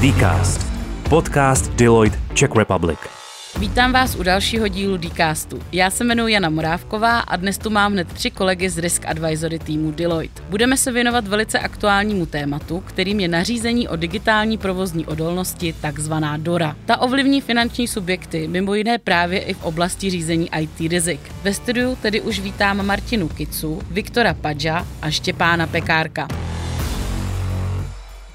Dcast. Podcast Deloitte Czech Republic. Vítám vás u dalšího dílu Dcastu. Já se jmenuji Jana Morávková a dnes tu mám hned tři kolegy z Risk Advisory týmu Deloitte. Budeme se věnovat velice aktuálnímu tématu, kterým je nařízení o digitální provozní odolnosti, takzvaná DORA. Ta ovlivní finanční subjekty, mimo jiné právě i v oblasti řízení IT rizik. Ve studiu tedy už vítám Martinu Kicu, Viktora Padža a Štěpána Pekárka.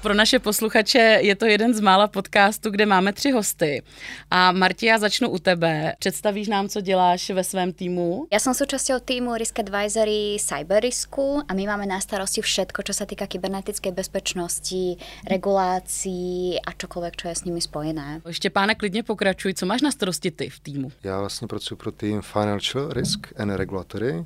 Pro naše posluchače je to jeden z mála podcastů, kde máme tři hosty. A Marti, já začnu u tebe. Představíš nám, co děláš ve svém týmu? Ja som súčasťou týmu Risk Advisory Cyberrisku a my máme na starosti všetko, čo sa týka kybernetickej bezpečnosti, regulácií a čokoľvek, čo je s nimi spojené. Štěpáne, klidně pokračuj. Co máš na starosti ty v týmu? Já vlastně pracuji pro tým Financial Risk and Regulatory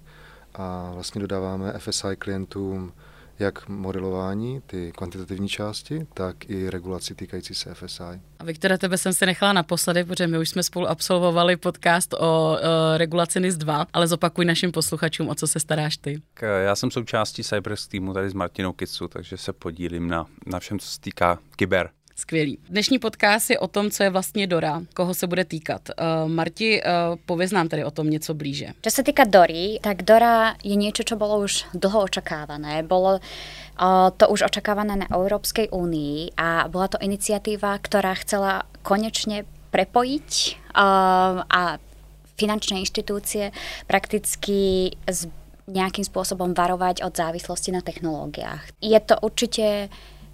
a vlastně dodáváme FSI klientům jak modelování, ty kvantitativní části, tak i regulaci týkající se FSI. A Viktora, tebe jsem si nechala naposledy, protože my už jsme spolu absolvovali podcast o uh, regulaci NIS 2, ale zopakuj našim posluchačům, o co se staráš ty. Tak, eh, Já jsem součástí Cypress týmu tady s Martinou Kicu, takže se podílím na, na všem, co se týká kyber. Skvělý. Dnešní podcast je o tom, co je vlastně Dora, koho se bude týkat. Uh, Marti, uh, pověz nám tedy o tom něco blíže. Čo sa týka Dory, tak Dora je niečo, čo bolo už dlho očakávané. Bolo uh, to už očakávané na Európskej únii a bola to iniciatíva, ktorá chcela konečne prepojiť uh, a finančné inštitúcie prakticky s nejakým spôsobom varovať od závislosti na technológiách. Je to určite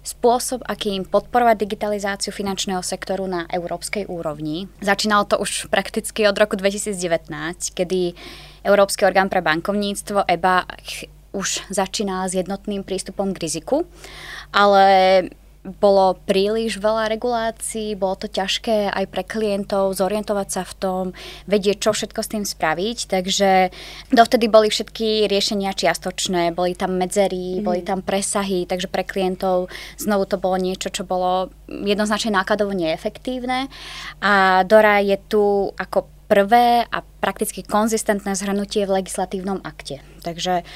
spôsob, akým podporovať digitalizáciu finančného sektoru na európskej úrovni. Začínalo to už prakticky od roku 2019, kedy Európsky orgán pre bankovníctvo EBA už začínal s jednotným prístupom k riziku, ale bolo príliš veľa regulácií, bolo to ťažké aj pre klientov zorientovať sa v tom, vedieť, čo všetko s tým spraviť, takže dovtedy boli všetky riešenia čiastočné, boli tam medzery, mm. boli tam presahy, takže pre klientov znovu to bolo niečo, čo bolo jednoznačne nákladovo neefektívne. A Dora je tu ako prvé a prakticky konzistentné zhrnutie v legislatívnom akte. Takže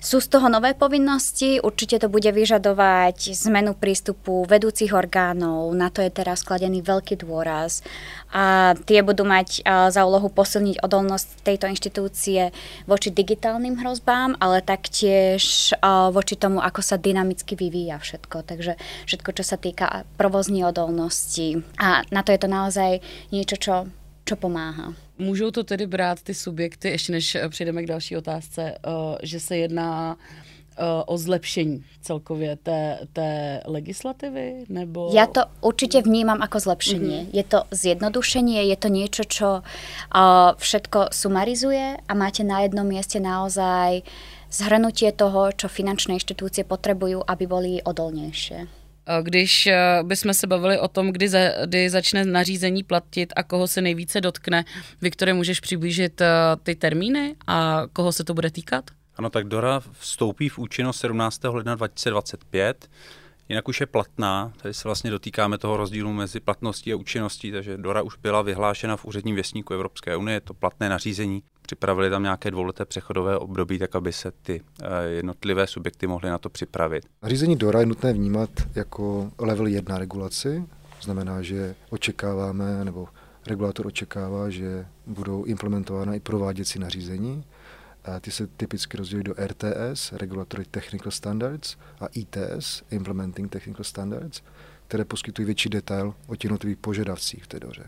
sú z toho nové povinnosti, určite to bude vyžadovať zmenu prístupu vedúcich orgánov, na to je teraz skladený veľký dôraz a tie budú mať za úlohu posilniť odolnosť tejto inštitúcie voči digitálnym hrozbám, ale taktiež voči tomu, ako sa dynamicky vyvíja všetko. Takže všetko, čo sa týka provozní odolnosti a na to je to naozaj niečo, čo, čo pomáha. Můžou to tedy brát ty subjekty, ještě než eh, přejdeme k další otázce, uh, že se jedná uh, o zlepšení celkově té, té legislativy? Nebo... Ja to určite vnímam ako zlepšenie. Mm-hmm. Je to zjednodušenie, je to niečo, čo uh, všetko sumarizuje a máte na jednom mieste naozaj zhrnutie toho, čo finančné inštitúcie potrebujú, aby boli odolnejšie. Když eh, bychom se bavili o tom, kdy, za, kdy začne nařízení platit a koho se nejvíce dotkne, Viktore, můžeš přiblížit eh, ty termíny a koho se to bude týkat? Ano, tak Dora vstoupí v účinnost 17. ledna 2025. Jinak už je platná, tady se vlastně dotýkáme toho rozdílu mezi platností a účinností, takže Dora už byla vyhlášena v úředním věstníku Evropské unie, je to platné nařízení. Připravili tam nějaké dvouleté přechodové období, tak aby se ty eh, jednotlivé subjekty mohly na to připravit. Nařízení DORA je nutné vnímat jako level 1 regulaci, to znamená, že očekáváme, nebo regulator očekává, že budou implementována i prováděcí nařízení. A ty se typicky rozdělují do RTS, Regulatory Technical Standards, a ITS, Implementing Technical Standards, které poskytují větší detail o těch požadavcích v té doře.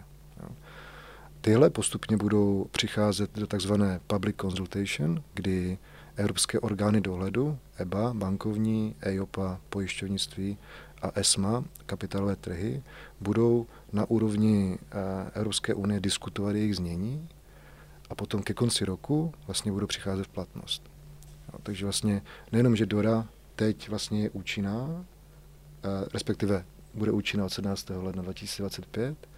Tyhle postupně budou přicházet do takzvané public consultation, kdy evropské orgány dohledu, EBA, bankovní, EIOPA, pojišťovnictví a ESMA, kapitálové trhy, budou na úrovni eh, Evropské unie diskutovat jejich znění a potom ke konci roku vlastně budou přicházet v platnost. Jo, takže vlastně nejenom, že DORA teď vlastně je účinná, eh, respektive bude účinná od 17. ledna 2025,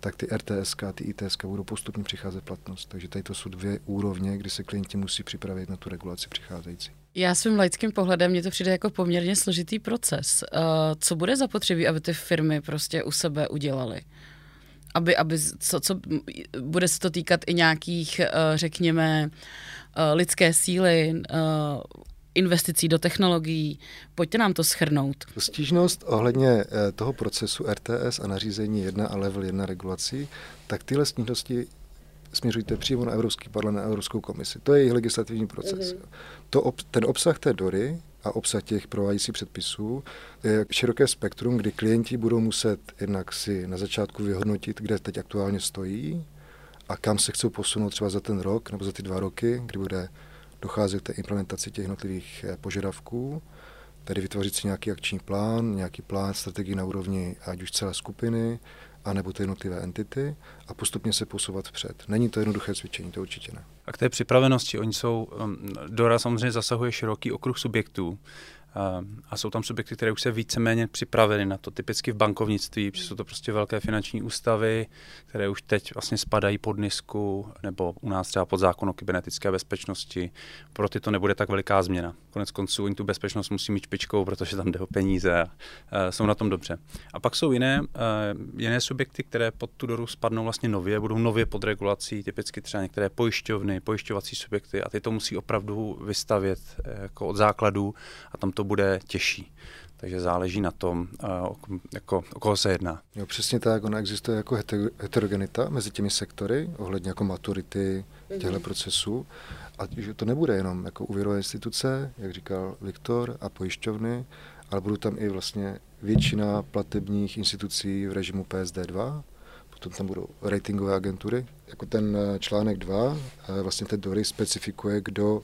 tak ty RTSK a ty ITSK budou postupně přicházet platnost. Takže tady to jsou dvě úrovně, kdy se klienti musí připravit na tu regulaci přicházející. Já svým laickým pohledem mně to přijde jako poměrně složitý proces. Uh, co bude zapotřebí, aby ty firmy prostě u sebe udělaly? Aby, aby co, co, bude se to týkat i nějakých, uh, řekněme, uh, lidské síly, investicí do technologií. Pojďte nám to schrnout. Stížnost ohledně eh, toho procesu RTS a nařízení 1 a level 1 regulací, tak tyhle stížnosti směřujte přímo na Evropský parlament a Evropskou komisi. To je jejich legislativní proces. Mm-hmm. To, ten obsah té DORY a obsah těch provádějících předpisů je široké spektrum, kdy klienti budou muset jednak si na začátku vyhodnotit, kde teď aktuálně stojí a kam se chcou posunout třeba za ten rok nebo za ty dva roky, kdy bude docházet k té implementaci těch jednotlivých eh, požadavků, tedy vytvořit si nějaký akční plán, nějaký plán strategii na úrovni ať už celé skupiny, anebo ty jednotlivé entity a postupně se posouvat vpřed. Není to jednoduché cvičení, to určitě ne. A k té připravenosti, oni jsou, um, DORA samozřejmě zasahuje široký okruh subjektů, a jsou tam subjekty, které už se víceméně připravily na to, typicky v bankovnictví, protože jsou to prostě velké finanční ústavy, které už teď vlastně spadají pod NISku nebo u nás třeba pod zákon o kybernetické bezpečnosti. Pro ty to nebude tak veliká změna. Konec konců oni tu bezpečnost musí mít špičkou, protože tam jde o peníze a jsou na tom dobře. A pak jsou jiné, jiné subjekty, které pod tu doru spadnou vlastně nově, budou nově pod regulací, typicky třeba některé pojišťovny, pojišťovací subjekty a ty to musí opravdu vystavět e, jako od základů a tam to to bude těžší. Takže záleží na tom, eh, jako, o koho se jedná. Jo, přesně tak, ona existuje jako heterogenita mezi těmi sektory, ohledně jako maturity těchto mm-hmm. procesů. A že to nebude jenom jako úvěrové instituce, jak říkal Viktor, a pojišťovny, ale budou tam i vlastně většina platebních institucí v režimu PSD2, potom tam budou ratingové agentury. Jako ten eh, článek 2, eh, vlastně ten DORY specifikuje, kdo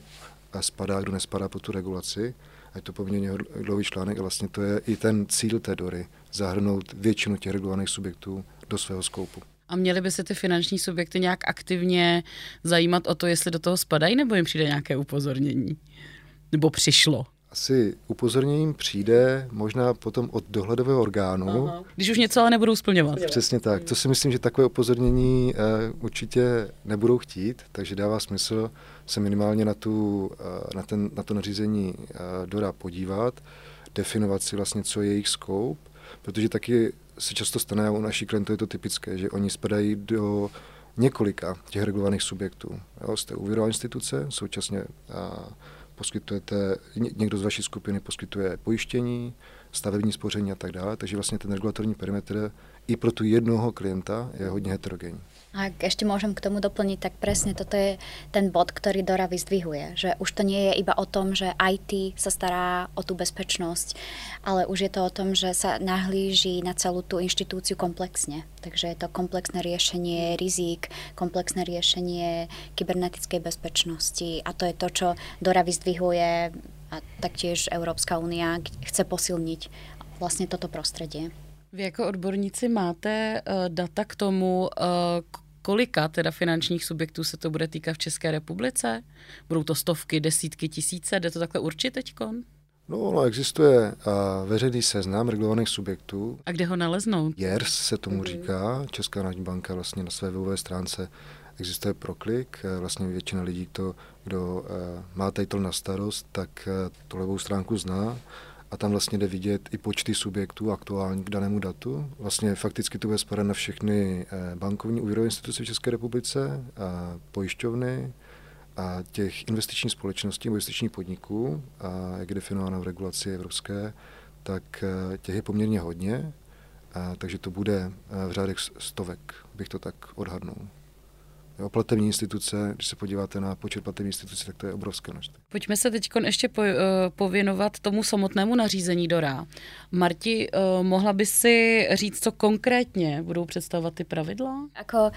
spadá, kdo nespadá pod tu regulaci je to poměrně dlouhý článek a vlastně to je i ten cíl té dory, zahrnout většinu těch regulovaných subjektů do svého skoupu. A měly by se ty finanční subjekty nějak aktivně zajímat o to, jestli do toho spadají, nebo jim přijde nějaké upozornění? Nebo přišlo? Asi upozorněním přijde možná potom od dohledového orgánu. Aha. Když už něco ale nebudou splňovat. Přesně tak. To si myslím, že takové upozornění uh, určitě nebudou chtít, takže dává smysl se minimálně na, tu, uh, na, ten, na to nařízení uh, DORA podívat, definovat si vlastně, co je jejich scope, protože taky se často stane, a u našich klientů je to typické, že oni spadají do několika těch regulovaných subjektů. Jo, jste úvěrová instituce, současně poskytujete, někdo z vaší skupiny poskytuje pojištění, stavební spoření a tak dále, takže vlastně ten regulatorní perimetr i pro tu jednoho klienta je hodně heterogenní. Ak ešte môžem k tomu doplniť, tak presne toto je ten bod, ktorý Dora vyzdvihuje, že už to nie je iba o tom, že IT sa stará o tú bezpečnosť, ale už je to o tom, že sa nahlíží na celú tú inštitúciu komplexne. Takže je to komplexné riešenie rizík, komplexné riešenie kybernetickej bezpečnosti a to je to, čo Dora vyzdvihuje a taktiež Európska únia chce posilniť vlastne toto prostredie. Vy jako odborníci máte uh, data k tomu, uh, kolika teda finančních subjektů se to bude týkat v České republice? Budou to stovky, desítky, tisíce? Jde to takhle určit teďkon? No, no existuje uh, veřejný seznam regulovaných subjektů. A kde ho naleznou? JERS se tomu mm-hmm. říká. Česká národní banka vlastně na své webové stránce existuje proklik. Vlastně většina lidí, to, kdo uh, má title na starost, tak uh, tu levou stránku zná a tam vlastně jde vidět i počty subjektů aktuální k danému datu. Vlastně fakticky to bude spadat na všechny eh, bankovní úvěrové instituce v České republice, a pojišťovny, a těch investičních společností, investičních podniků, a jak je definováno v regulaci evropské, tak eh, těch je poměrně hodně, a takže to bude eh, v řádech stovek, bych to tak odhadnul. Jo, platební instituce, když se podíváte na počet platební institucí, tak to je obrovské množství. Pojďme se teď ještě po, uh, pověnovat tomu samotnému nařízení DORA. Marti, uh, mohla by si říct, co konkrétně budou představovat ty pravidla? Ako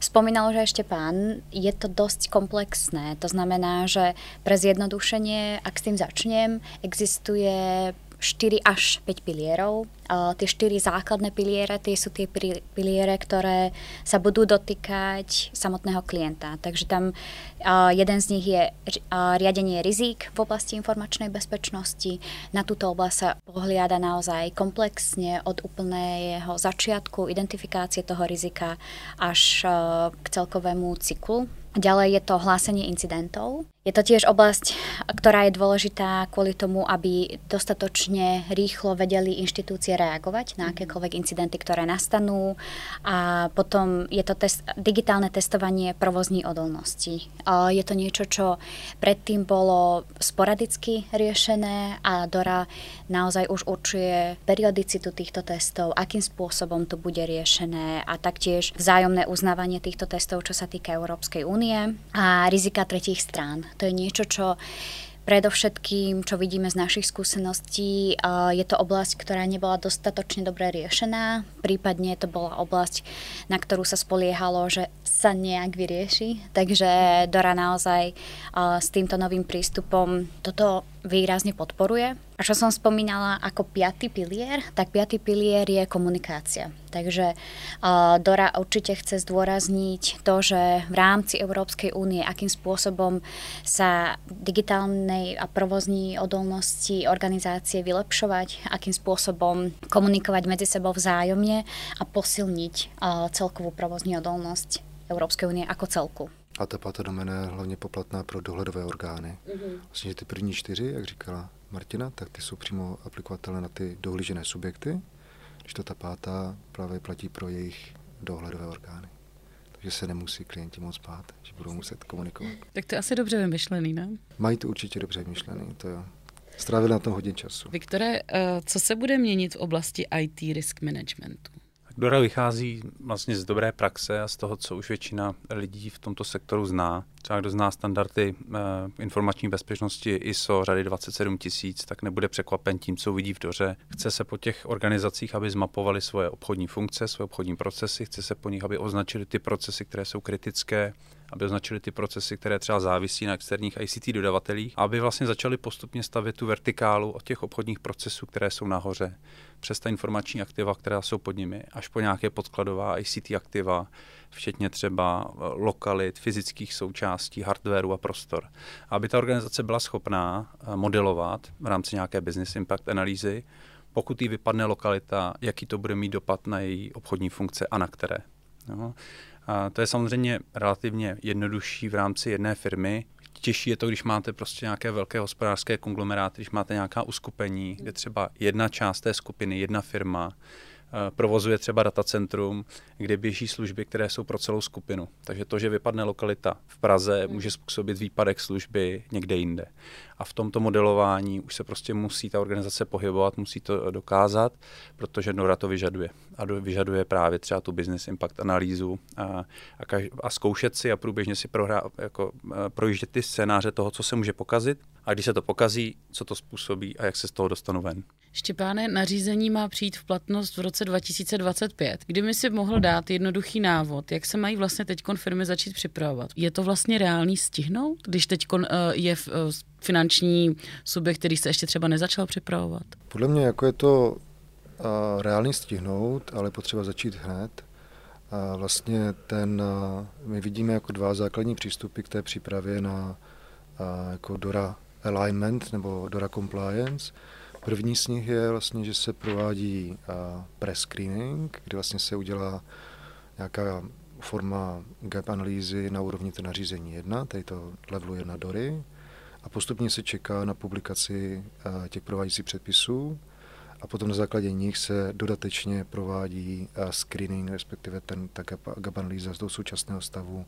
spomínal že ještě pán, je to dost komplexné. To znamená, že pre zjednodušenie, ak s tým začnem, existuje 4 až 5 pilierov. Uh, tie 4 základné piliere, tie sú tie piliere, ktoré sa budú dotýkať samotného klienta. Takže tam uh, jeden z nich je uh, riadenie rizík v oblasti informačnej bezpečnosti. Na túto oblasť sa pohliada naozaj komplexne od úplného začiatku identifikácie toho rizika až uh, k celkovému cyklu Ďalej je to hlásenie incidentov. Je to tiež oblasť, ktorá je dôležitá kvôli tomu, aby dostatočne rýchlo vedeli inštitúcie reagovať na akékoľvek incidenty, ktoré nastanú. A potom je to test, digitálne testovanie provozní odolnosti. Je to niečo, čo predtým bolo sporadicky riešené a Dora naozaj už určuje periodicitu týchto testov, akým spôsobom to bude riešené a taktiež vzájomné uznávanie týchto testov, čo sa týka Európskej únie a rizika tretích strán. To je niečo, čo Predovšetkým, čo vidíme z našich skúseností, je to oblasť, ktorá nebola dostatočne dobre riešená. Prípadne to bola oblasť, na ktorú sa spoliehalo, že sa nejak vyrieši. Takže Dora naozaj s týmto novým prístupom toto výrazne podporuje. A čo som spomínala ako piatý pilier, tak piatý pilier je komunikácia. Takže uh, Dora určite chce zdôrazniť to, že v rámci Európskej únie, akým spôsobom sa digitálnej a provozní odolnosti organizácie vylepšovať, akým spôsobom komunikovať medzi sebou vzájomne a posilniť uh, celkovú provozní odolnosť Európskej únie ako celku. A ta pátá domena je hlavně poplatná pro dohledové orgány. Mm-hmm. Vlastně, že ty první čtyři, jak říkala Martina, tak ty jsou přímo aplikovatelné na ty dohlížené subjekty, když to ta pátá právě platí pro jejich dohledové orgány. Takže se nemusí klienti moc bát, že budou muset komunikovat. Tak to je asi dobře vymyšlený, ne? Mají to určitě dobře vymyšlený, to jo. Strávili na tom hodně času. Viktore, eh, co se bude měnit v oblasti IT risk managementu? Dora vychází vlastně z dobré praxe a z toho, co už většina lidí v tomto sektoru zná. Třeba kdo zná standardy eh, informační bezpečnosti ISO řady 27 tisíc, tak nebude překvapen tím, co vidí v Doře. Chce se po těch organizacích, aby zmapovali svoje obchodní funkce, svoje obchodní procesy, chce se po nich, aby označili ty procesy, které jsou kritické, aby označili ty procesy, které třeba závisí na externích ICT dodavatelích, aby vlastně začali postupně stavět tu vertikálu od těch obchodních procesů, které jsou nahoře, přes ta informační aktiva, která jsou pod nimi, až po nějaké podkladová ICT aktiva, včetně třeba eh, lokalit, fyzických součástí, hardwareu a prostor. Aby ta organizace byla schopná eh, modelovat v rámci nějaké business impact analýzy, pokud jí vypadne lokalita, jaký to bude mít dopad na její obchodní funkce a na které. No. A to je samozřejmě relativně jednodušší v rámci jedné firmy. Těžší je to, když máte prostě nějaké velké hospodářské konglomeráty, když máte nějaká uskupení, kde třeba jedna část té skupiny, jedna firma, Eh, provozuje třeba datacentrum, kde běží služby, které jsou pro celou skupinu. Takže to, že vypadne lokalita v Praze, může způsobit výpadek služby někde jinde. A v tomto modelování už se prostě musí ta organizace pohybovat, musí to dokázat, protože Nora to vyžaduje. A vyžaduje právě třeba tu business impact analýzu a, a, kaž, a zkoušet si a průběžně si prohrá, jako, eh, projíždět ty scénáře toho, co se může pokazit a když se to pokazí, co to způsobí a jak se z toho dostanu ven. Štěpáne, nařízení má přijít v platnost v roce 2025. Kdy mi si mohl dát jednoduchý návod, jak se mají vlastně teď firmy začít připravovat? Je to vlastně reálný stihnout, když teď uh, je uh, finanční subjekt, který se ještě třeba nezačal připravovat? Podle mě jako je to reálný stihnout, ale potřeba začít hned. A vlastně ten, my vidíme jako dva základní přístupy k té přípravě na jako DORA alignment nebo DORA compliance. První z nich je vlastně, že se provádí pre-screening, kdy vlastně se udělá nějaká forma gap analýzy na úrovni té nařízení 1, tady to levelu 1 DORY, a postupně se čeká na publikaci těch provádějících předpisů a potom na základě nich se dodatečně provádí screening, respektive ten, ta gap, z toho současného stavu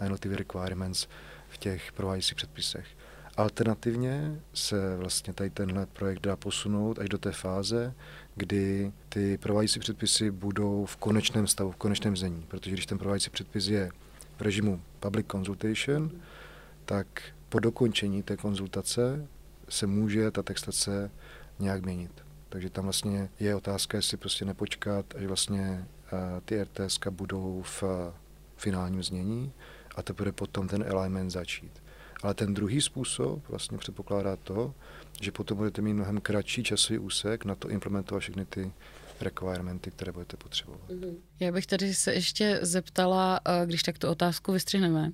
na jednotlivé requirements v těch provádějících předpisech. Alternativně se vlastně tady tenhle projekt dá posunout až do té fáze, kdy ty provádějící předpisy budou v konečném stavu, v konečném zení. Protože když ten provádějící předpis je v režimu public consultation, tak po dokončení té konzultace se může ta textace nějak měnit. Takže tam vlastně je otázka, jestli prostě nepočkat, až vlastně eh, ty RTS budou v finálním znění a teprve potom ten alignment začít. Ale ten druhý způsob vlastně předpokládá to, že potom budete mít mnohem kratší časový úsek na to implementovat všechny ty requirementy, které budete potřebovat. Mhm. Já bych tady se ještě zeptala, eh, když tak tu otázku vystřihneme,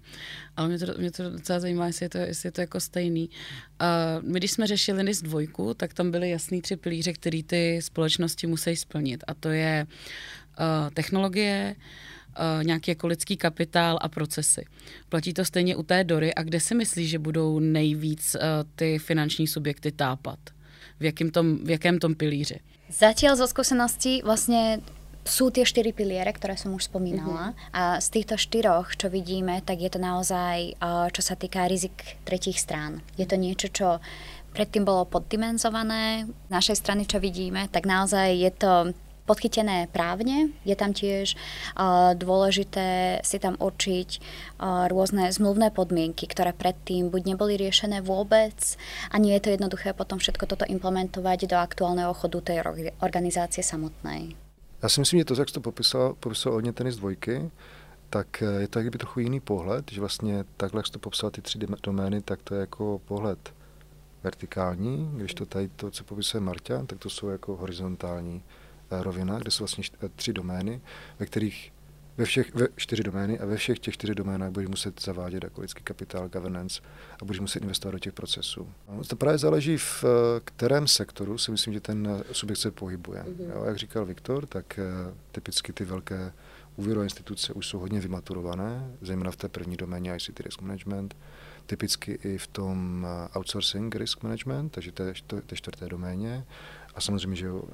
ale mě to, mě to docela zajímá, jestli je to, jestli je to jako stejný. Eh, my, když jsme řešili NIS dvojku, tak tam byly jasný tři pilíře, které ty společnosti musí splnit. A to je eh, technologie, nějaký jako lidský kapitál a procesy. Platí to stejně u té Dory a kde si myslíš, že budou nejvíc ty finanční subjekty tápat? V jakém tom, v jakém tom pilíři? Zatiaľ zo skúseností vlastne sú tie štyri piliere, ktoré som už spomínala. Mm-hmm. A z týchto štyroch, čo vidíme, tak je to naozaj, čo sa týka rizik tretích strán. Je to niečo, čo predtým bolo poddimenzované. Z našej strany, čo vidíme, tak naozaj je to podchytené právne. Je tam tiež uh, dôležité si tam určiť uh, rôzne zmluvné podmienky, ktoré predtým buď neboli riešené vôbec a nie je to jednoduché potom všetko toto implementovať do aktuálneho chodu tej organizácie samotnej. Já si myslím, že to, jak jsi to popisoval, popisoval hodně tenis dvojky, tak je to jakby trochu jiný pohled, že vlastně takhle, jak jsi to popsal ty tři domény, tak to je jako pohled vertikální, když to tady to, co popisuje Marta, tak to jsou jako horizontální rovina, kde jsou vlastně tři domény, ve kterých ve všech, ve čtyři domény a ve všech těch čtyři doménách budeš muset zavádět jako lidský kapitál, governance a budeš muset investovat do těch procesů. No, to právě záleží v kterém sektoru si myslím, že ten subjekt se pohybuje. Mm-hmm. Jo, jak říkal Viktor, tak uh, typicky ty velké úvěrové instituce už jsou hodně vymaturované, zejména v té první doméně ICT Risk Management, typicky i v tom outsourcing risk management, takže to je, to, to je čtvrté doméně a samozřejmě, že uh, uh,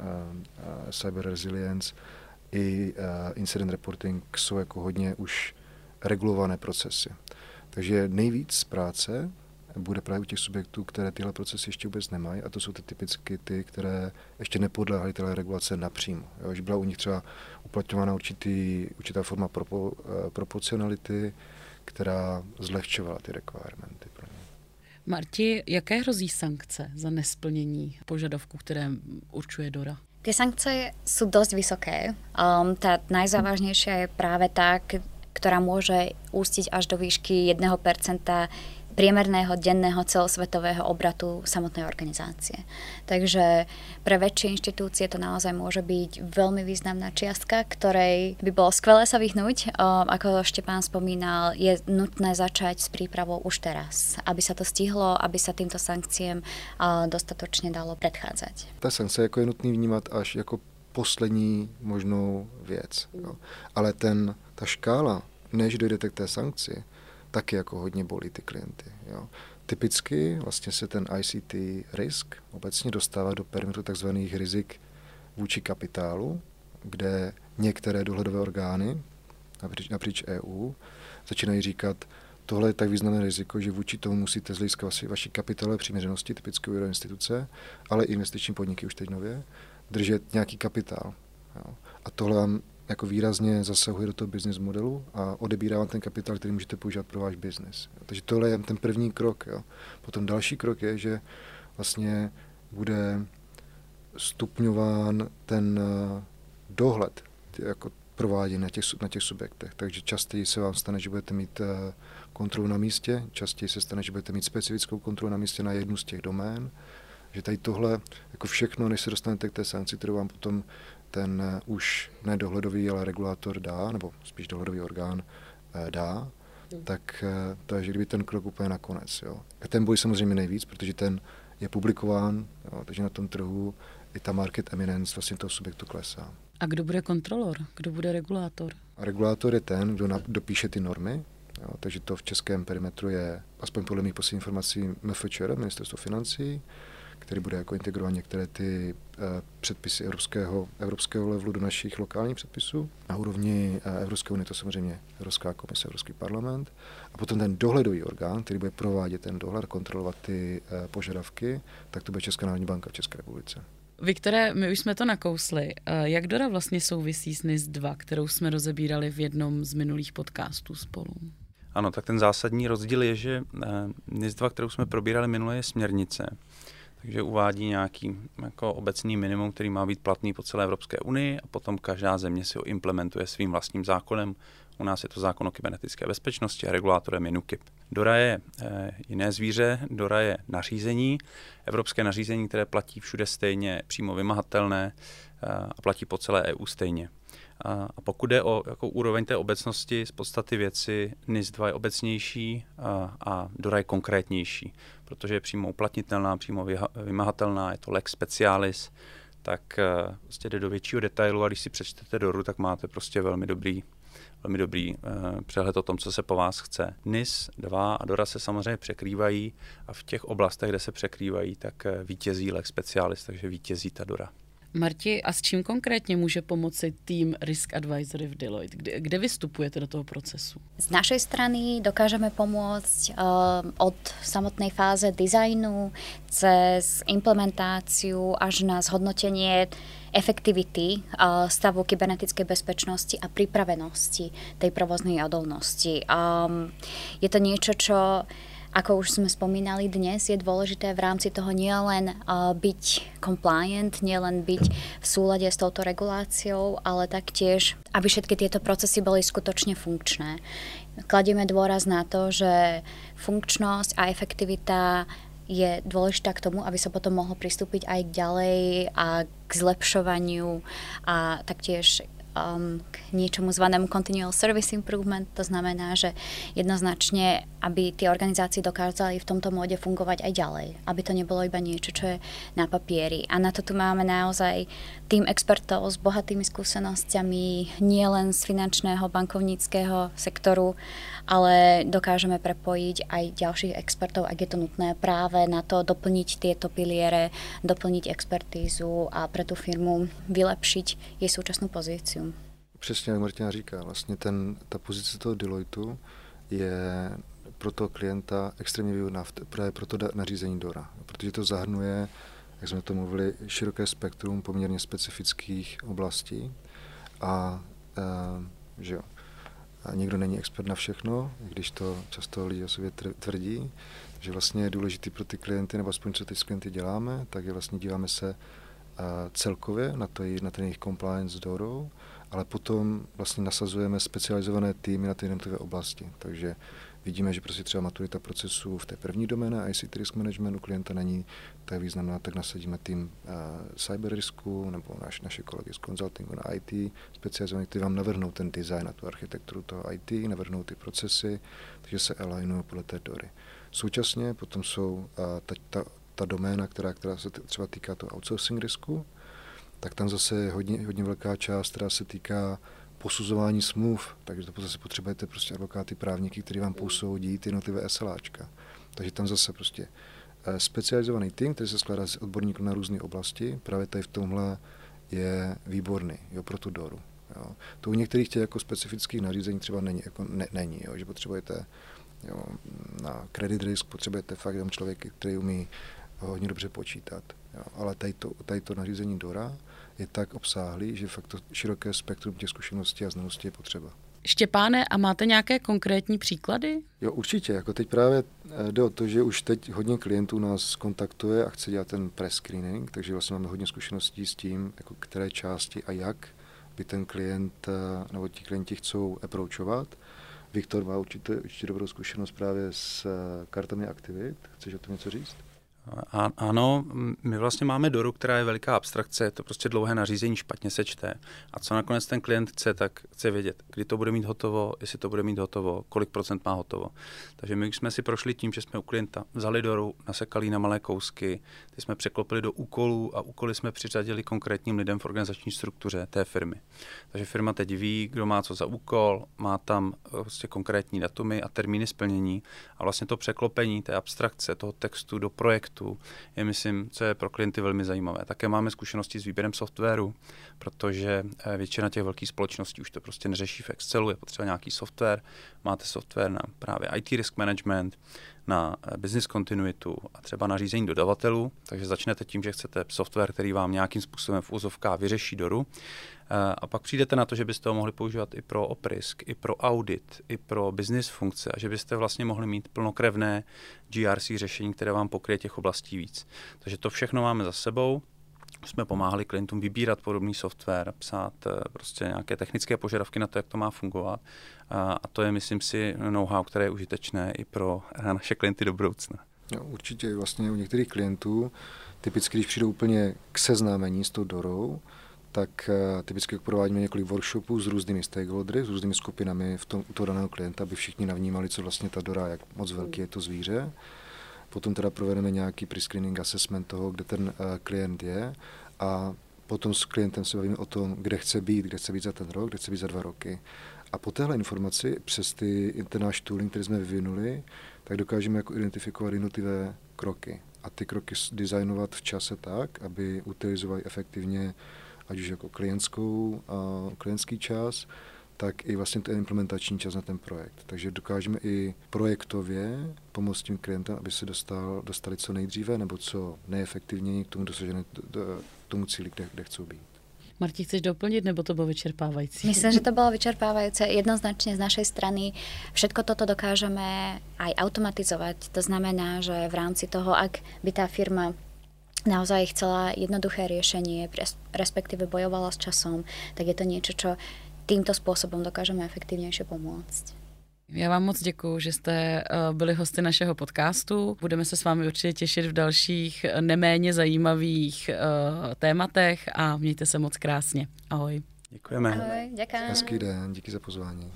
cyber resilience i uh, incident reporting jsou jako hodně už regulované procesy. Takže nejvíc práce bude právě u těch subjektů, které tyhle procesy ještě vůbec nemají, a to jsou ty typicky ty, které ještě nepodléhaly téhle regulace napřímo. Jo, že byla u nich třeba uplatňována určitý, určitá forma propo, uh, proporcionality, která zlehčovala ty requirementy pro ně. Marti, jaké hrozí sankce za nesplnění požadavků, které určuje DORA? Tie sankcie sú dosť vysoké. Um, tá najzávažnejšia je práve tá, ktorá môže ústiť až do výšky 1% priemerného denného celosvetového obratu samotnej organizácie. Takže pre väčšie inštitúcie to naozaj môže byť veľmi významná čiastka, ktorej by bolo skvelé sa vyhnúť. Ako Štepán spomínal, je nutné začať s prípravou už teraz, aby sa to stihlo, aby sa týmto sankcím dostatočne dalo predchádzať. Ta sankce jako je nutný vnímat až jako poslední možnou věc. Jo. Ale ten, ta škála, než dojdete k té sankci, taky jako hodně bolí ty klienty. Jo. Typicky vlastně se ten ICT risk obecně dostává do perimetru tzv. rizik vůči kapitálu, kde některé dohledové orgány napříč, napříč EU začínají říkat, tohle je tak významné riziko, že vůči tomu musíte z hlediska vaší kapitálové přiměřenosti, typické instituce, ale i investiční podniky už teď nově, držet nějaký kapitál. Jo. A tohle vám jako výrazně zasahuje do toho business modelu a odebírá vám ten kapitál, který můžete používat pro váš business. Takže tohle je ten první krok. Jo. Potom další krok je, že vlastně bude stupňován ten eh, dohled jako prováděný na těch, na těch subjektech. Takže častěji se vám stane, že budete mít eh, kontrolu na místě, častěji se stane, že budete mít specifickou kontrolu na místě na jednu z těch domén, že tady tohle, jako všechno, než se dostanete k té sankci, kterou vám potom ten eh, už ne dohledový, ale regulátor dá, nebo spíš dohledový orgán eh, dá, hmm. tak eh, to je, že kdyby ten krok úplně nakonec. Jo. A ten boj samozřejmě nejvíc, protože ten je publikován, jo, takže na tom trhu i ta market eminence vlastně toho subjektu klesá. A kdo bude kontrolor? Kdo bude regulátor? A regulátor je ten, kdo dopíše ty normy, jo, takže to v českém perimetru je, aspoň podle mých posledních informací, MFČR, Ministerstvo financí, který bude jako integrovat některé ty uh, předpisy evropského, evropského levelu do našich lokálních předpisů. Na úrovni uh, Evropské unie to samozřejmě Evropská komise, Evropský parlament. A potom ten dohledový orgán, který bude provádět ten dohled, kontrolovat ty uh, požadavky, tak to bude Česká národní banka v České republice. Viktore, my už jsme to nakousli. Jak Dora vlastně souvisí s NIS 2, kterou jsme rozebírali v jednom z minulých podcastů spolu? Ano, tak ten zásadní rozdíl je, že NIS 2, kterou jsme probírali minule, je směrnice takže uvádí nějaký jako obecný minimum, který má být platný po celé Evropské unii a potom každá země si ho implementuje svým vlastním zákonem. U nás je to zákon o kybernetické bezpečnosti a regulátorem je NUKIP. DORA je e, jiné zvíře, DORA je nařízení, evropské nařízení, které platí všude stejně, přímo vymahatelné e, a platí po celé EU stejně. A pokud jde o jako úroveň té obecnosti, z podstaty věci NIS 2 je obecnější a, a DORA je konkrétnější, protože je přímo uplatnitelná, přímo vymahatelná, je to lex specialis, tak prostě jde do většího detailu a když si přečtete Doru, tak máte prostě velmi dobrý velmi dobrý uh, přehled o tom, co se po vás chce. NIS 2 a DORA se samozřejmě překrývají a v těch oblastech, kde se překrývají, tak vítězí Lex Specialist, takže vítězí ta DORA. Marti, a s čím konkrétně může pomoci tým Risk Advisory v Deloitte? Kde, kde vystupujete do toho procesu? Z našej strany dokážeme pomôcť uh, od samotnej fáze dizajnu cez implementáciu až na zhodnotenie efektivity uh, stavu kybernetickej bezpečnosti a pripravenosti tej provoznej odolnosti. Um, je to niečo, čo ako už sme spomínali dnes, je dôležité v rámci toho nielen uh, byť compliant, nielen byť v súlade s touto reguláciou, ale taktiež, aby všetky tieto procesy boli skutočne funkčné. Kladieme dôraz na to, že funkčnosť a efektivita je dôležitá k tomu, aby sa potom mohlo pristúpiť aj ďalej a k zlepšovaniu a taktiež um, k niečomu zvanému continual service improvement. To znamená, že jednoznačne, aby tie organizácie dokázali v tomto móde fungovať aj ďalej. Aby to nebolo iba niečo, čo je na papieri. A na to tu máme naozaj tým expertov s bohatými skúsenosťami, nielen z finančného, bankovníckého sektoru, ale dokážeme prepojiť aj ďalších expertov, ak je to nutné práve na to doplniť tieto piliere, doplniť expertízu a pre tú firmu vylepšiť jej súčasnú pozíciu. Přesně jak Martina říká, vlastně ten, ta pozice toho Deloitu je pro toho klienta extrémně výhodná právě pro to nařízení DORA, protože to zahrnuje, jak jsme to mluvili, široké spektrum poměrně specifických oblastí a e, že jo, a někdo není expert na všechno, když to často lidi o sobě tvrdí, že vlastně je důležitý pro ty klienty, nebo aspoň co teď s klienty děláme, tak je vlastně díváme se celkově na, to, na ten jejich compliance DORou, ale potom vlastně nasazujeme specializované týmy na ty jednotlivé oblasti. Takže vidíme, že prostě třeba maturita procesu v té první doméně ICT risk managementu klienta není tak významná, tak nasadíme tým uh, cyber risku nebo naš, naše kolegy z consultingu na IT, specializovaní, kteří vám navrhnou ten design a tu architekturu toho IT, navrhnou ty procesy, takže se alignují podle té dory. Současně potom jsou uh, ta, ta, ta doména, která, která se třeba týká toho outsourcing risku, tak tam zase je hodně, hodně velká část, která se týká posuzování smluv, takže to zase potřebujete prostě advokáty, právníky, kteří vám posoudí ty jednotlivé SLAčka. Takže tam zase prostě eh, specializovaný tým, který se skládá z odborníků na různé oblasti, právě tady v tomhle je výborný jo, pro tu doru. Jo. To u některých těch jako specifických nařízení třeba není, jako ne, není jo, že potřebujete jo, na credit risk potřebujete fakt jenom člověk, který umí hodně dobře počítat. Jo. Ale tady to, tady to nařízení DORA je tak obsáhlý, že fakt to široké spektrum těch zkušeností a znalostí je potřeba. Štěpáne, a máte nějaké konkrétní příklady? Jo, určitě. Jako teď právě eh, jde o to, že už teď hodně klientů nás kontaktuje a chce dělat ten press screening, takže vlastně máme hodně zkušeností s tím, jako které části a jak by ten klient eh, nebo ti klienti chcou approachovat. Viktor má určitě, určitě dobrou zkušenost právě s eh, kartami aktivit. Chceš o tom něco říct? A, ano, my vlastně máme Doru, která je veliká abstrakce, je to prostě dlouhé nařízení, špatně se čte. A co nakonec ten klient chce, tak chce vědět, kdy to bude mít hotovo, jestli to bude mít hotovo, kolik procent má hotovo. Takže my jsme si prošli tím, že jsme u klienta vzali Doru, nasekali na malé kousky, ty jsme překlopili do úkolů a úkoly jsme přiřadili konkrétním lidem v organizační struktuře té firmy. Takže firma teď ví, kdo má co za úkol, má tam prostě konkrétní datumy a termíny splnění a vlastně to překlopení té abstrakce, toho textu do projektu projektů je, myslím, co je pro klienty velmi zajímavé. Také máme zkušenosti s výběrem softwaru, protože eh, většina těch velkých společností už to prostě neřeší v Excelu, je potřeba nějaký software, máte software na právě IT risk management, na eh, business continuitu a třeba na řízení dodavatelů, takže začnete tím, že chcete software, který vám nějakým způsobem v úzovkách vyřeší doru. Eh, a pak přijdete na to, že byste ho mohli používat i pro oprisk, i pro audit, i pro business funkce a že byste vlastně mohli mít plnokrevné GRC řešení, které vám pokryje těch oblastí víc. Takže to všechno máme za sebou jsme pomáhali klientům vybírat podobný software, psát eh, prostě nějaké technické požadavky na to, jak to má fungovat. A to je, myslím si, know-how, které je užitečné i pro eh, naše klienty do budoucna. No, určitě vlastně u některých klientů, typicky když přijdou úplně k seznámení s tou dorou, tak eh, typicky provádíme několik workshopů s různými stakeholdery, s různými skupinami v tom, u toho daného klienta, aby všichni navnímali, co vlastně ta dora, jak moc velký je to zvíře. Potom teda provedeme nějaký pre-screening assessment toho, kde ten uh, klient je a Potom s klientem se bavíme o tom, kde chce být, kde chce být za ten rok, kde chce být za dva roky. A po téhle informaci, přes ty, ten náš tooling, který jsme vyvinuli, tak dokážeme jako identifikovat jednotlivé kroky. A ty kroky designovat v čase tak, aby utilizovali efektivně ať už jako klientskou, a klientský čas, tak i vlastně ten implementační čas na ten projekt. Takže dokážeme i projektově pomoct tím klientem, aby se dostal, dostali co nejdříve nebo co nejefektivněji k tomu dosažené, k tomu cíli, kde, kde chcou být. Marti, chceš doplnit, nebo to bylo vyčerpávající? Myslím, že to bylo vyčerpávajúce. Jednoznačne z našej strany všetko toto dokážeme aj automatizovať. To znamená, že v rámci toho, ak by tá firma naozaj chcela jednoduché riešenie, respektíve bojovala s časom, tak je to niečo, čo týmto spôsobom dokážeme efektívnejšie pomôcť. Já vám moc děkuji, že jste eh, byli hosty našeho podcastu. Budeme se s vámi určitě těšit v dalších eh, neméně zajímavých uh, tématech a mějte se moc krásně. Ahoj. Děkujeme. Ahoj, děkujeme. Hezký den, díky za pozvání.